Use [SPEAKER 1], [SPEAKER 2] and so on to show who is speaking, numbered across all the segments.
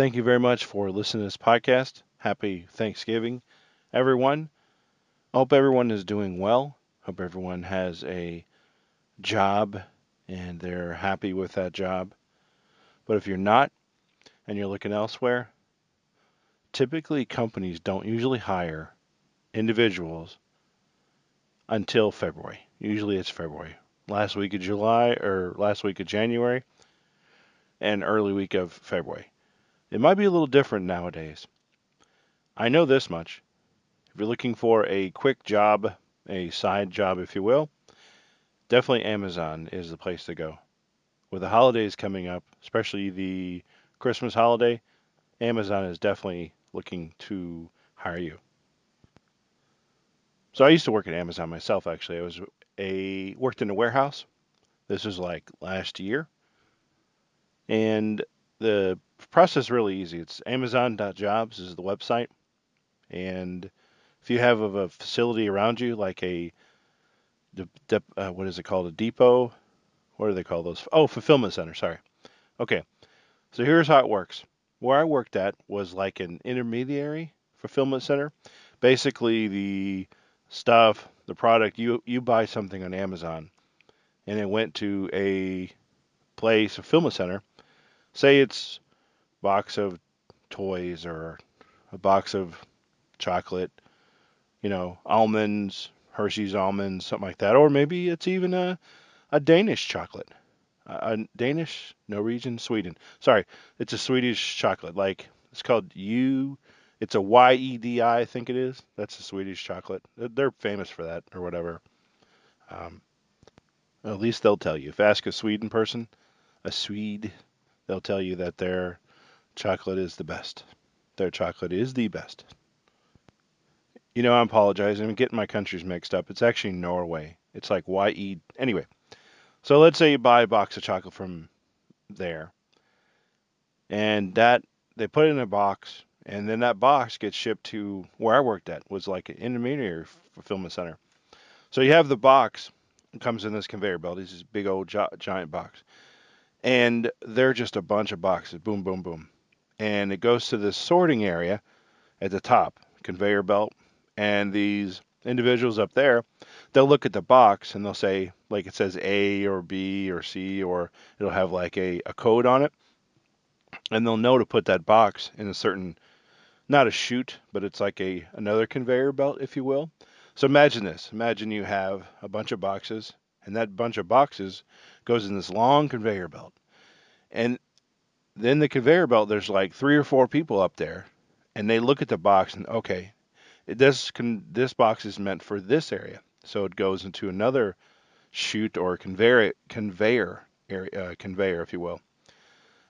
[SPEAKER 1] Thank you very much for listening to this podcast. Happy Thanksgiving, everyone. Hope everyone is doing well. Hope everyone has a job and they're happy with that job. But if you're not and you're looking elsewhere, typically companies don't usually hire individuals until February. Usually it's February. Last week of July or last week of January and early week of February. It might be a little different nowadays. I know this much. If you're looking for a quick job, a side job, if you will, definitely Amazon is the place to go. With the holidays coming up, especially the Christmas holiday, Amazon is definitely looking to hire you. So I used to work at Amazon myself actually. I was a worked in a warehouse. This was like last year. And the process is really easy. It's amazon.jobs is the website. And if you have a facility around you, like a, uh, what is it called, a depot? What do they call those? Oh, fulfillment center. Sorry. Okay. So here's how it works. Where I worked at was like an intermediary fulfillment center. Basically, the stuff, the product, you you buy something on Amazon, and it went to a place, a fulfillment center, say it's a box of toys or a box of chocolate, you know, almonds, Hershey's almonds, something like that, or maybe it's even a a Danish chocolate, a, Danish, Norwegian, Sweden. Sorry, it's a Swedish chocolate. Like it's called U. It's a Y E D I, I think it is. That's a Swedish chocolate. They're famous for that or whatever. Um, at least they'll tell you. If ask a Sweden person, a Swede, they'll tell you that their chocolate is the best. Their chocolate is the best. You know, I'm apologizing. I'm getting my countries mixed up. It's actually Norway. It's like Y-E. Anyway, so let's say you buy a box of chocolate from there, and that they put it in a box, and then that box gets shipped to where I worked at was like an intermediary fulfillment center. So you have the box, it comes in this conveyor belt. It's this big old giant box and they're just a bunch of boxes, boom, boom, boom. And it goes to this sorting area at the top, conveyor belt, and these individuals up there, they'll look at the box and they'll say, like it says A or B or C, or it'll have like a, a code on it. And they'll know to put that box in a certain, not a chute, but it's like a another conveyor belt, if you will. So imagine this. Imagine you have a bunch of boxes, and that bunch of boxes goes in this long conveyor belt. And then the conveyor belt, there's like three or four people up there, and they look at the box and okay, this can this box is meant for this area, so it goes into another chute or conveyor conveyor area, uh, conveyor, if you will.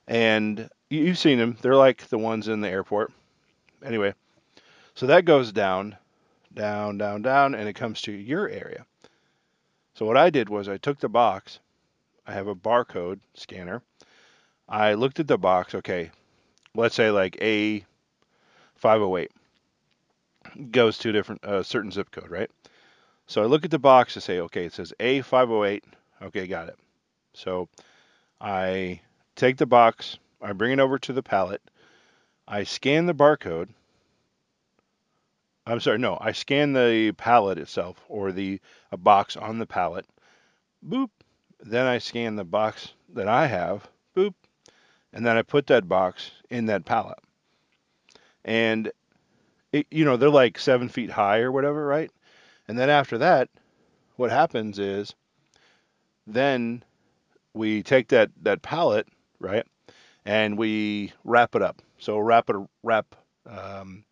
[SPEAKER 1] And you've seen them; they're like the ones in the airport. Anyway, so that goes down, down, down, down, and it comes to your area. So what I did was I took the box I have a barcode scanner. I looked at the box. Okay, let's say like A 508 goes to a different uh, certain zip code, right? So I look at the box to say, okay, it says A508. Okay, got it. So I take the box, I bring it over to the pallet, I scan the barcode. I'm sorry, no, I scan the pallet itself or the a box on the pallet. Boop, then I scan the box that I have, boop, and then I put that box in that pallet. And, it, you know, they're like seven feet high or whatever, right? And then after that, what happens is then we take that, that pallet, right, and we wrap it up. So wrap it, wrap, um,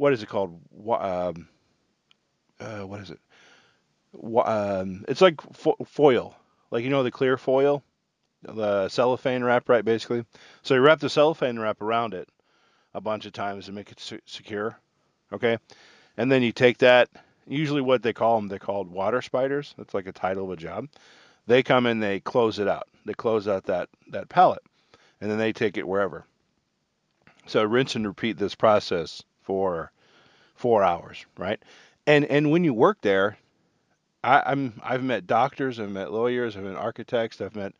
[SPEAKER 1] what is it called? Um, uh, what is it? Um, it's like fo- foil like you know the clear foil, the cellophane wrap, right? Basically, so you wrap the cellophane wrap around it a bunch of times to make it se- secure. Okay, and then you take that. Usually, what they call them, they're called water spiders. That's like a title of a job. They come and they close it out. They close out that that pallet, and then they take it wherever. So rinse and repeat this process for four hours, right? And and when you work there, I, I'm I've met doctors, I've met lawyers, I've met architects, I've met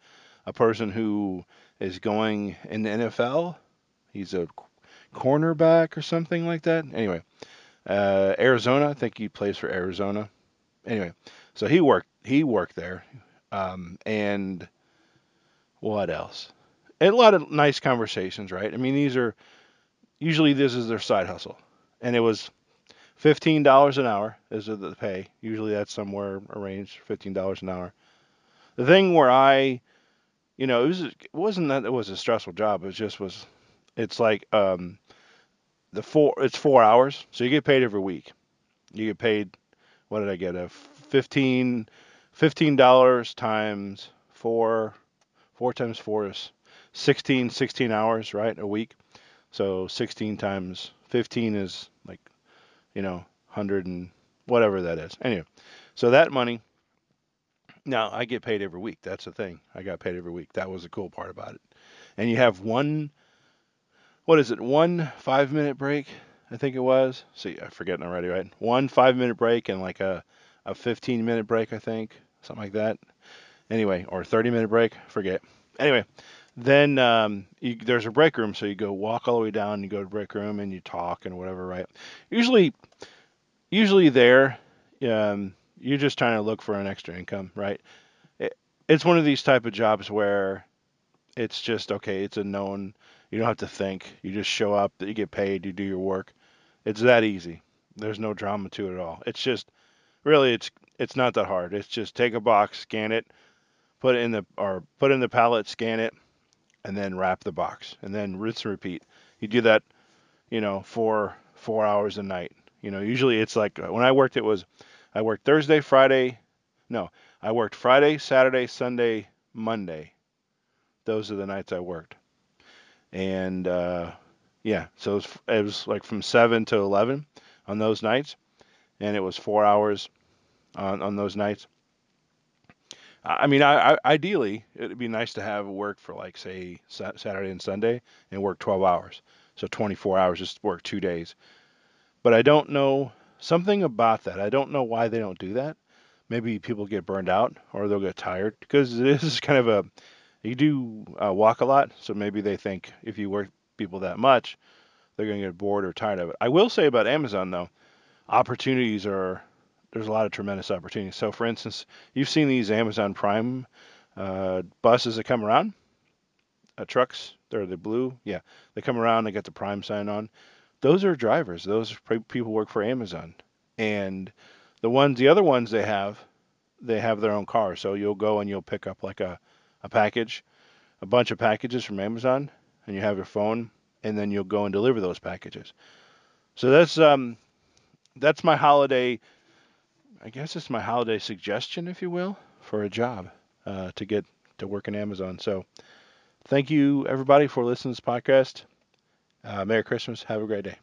[SPEAKER 1] a person who is going in the NFL, He's a cornerback or something like that. Anyway, uh, Arizona. I think he plays for Arizona. Anyway, so he worked he worked there, um, and what else? And a lot of nice conversations, right? I mean, these are usually this is their side hustle, and it was fifteen dollars an hour is the pay. Usually that's somewhere arranged fifteen dollars an hour. The thing where I, you know, it was it wasn't that it was a stressful job. It just was. It's like um, the four. It's four hours, so you get paid every week. You get paid. What did I get? A fifteen. Fifteen dollars times four, four times four is 16, 16 hours, right, a week. So 16 times 15 is like, you know, 100 and whatever that is. Anyway, so that money. Now I get paid every week. That's the thing. I got paid every week. That was the cool part about it. And you have one, what is it? One five minute break, I think it was. See, I'm forgetting already, right? One five minute break and like a, a 15 minute break, I think, something like that. Anyway, or 30 minute break, forget. Anyway, then um, you, there's a break room, so you go walk all the way down, you go to break room, and you talk and whatever, right? Usually, usually there, um, you're just trying to look for an extra income, right? It, it's one of these type of jobs where it's just okay. It's a known. You don't have to think. You just show up. You get paid. You do your work. It's that easy. There's no drama to it at all. It's just really it's it's not that hard. It's just take a box, scan it, put it in the or put in the pallet, scan it, and then wrap the box, and then rinse and repeat. You do that, you know, for four hours a night. You know, usually it's like uh, when I worked, it was I worked Thursday, Friday. No, I worked Friday, Saturday, Sunday, Monday. Those are the nights I worked, and uh, yeah, so it was, it was like from seven to eleven on those nights, and it was four hours on on those nights. I mean, I, I, ideally, it'd be nice to have work for like say Saturday and Sunday and work 12 hours, so 24 hours, just work two days. But I don't know something about that. I don't know why they don't do that. Maybe people get burned out or they'll get tired because this is kind of a you do uh, walk a lot, so maybe they think if you work people that much, they're going to get bored or tired of it. I will say about Amazon though, opportunities are there's a lot of tremendous opportunities. So, for instance, you've seen these Amazon Prime uh, buses that come around, uh, trucks. They're the blue. Yeah, they come around. They got the Prime sign on. Those are drivers. Those are people work for Amazon. And the ones, the other ones they have, they have their own car. So you'll go and you'll pick up like a, a package, a bunch of packages from Amazon, and you have your phone, and then you'll go and deliver those packages. So that's um, that's my holiday I guess it's my holiday suggestion, if you will, for a job uh, to get to work in Amazon. So thank you, everybody, for listening to this podcast. Uh, Merry Christmas. Have a great day.